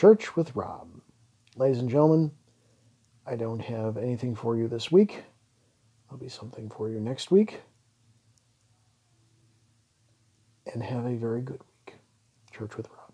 Church with Rob. Ladies and gentlemen, I don't have anything for you this week. There'll be something for you next week. And have a very good week. Church with Rob.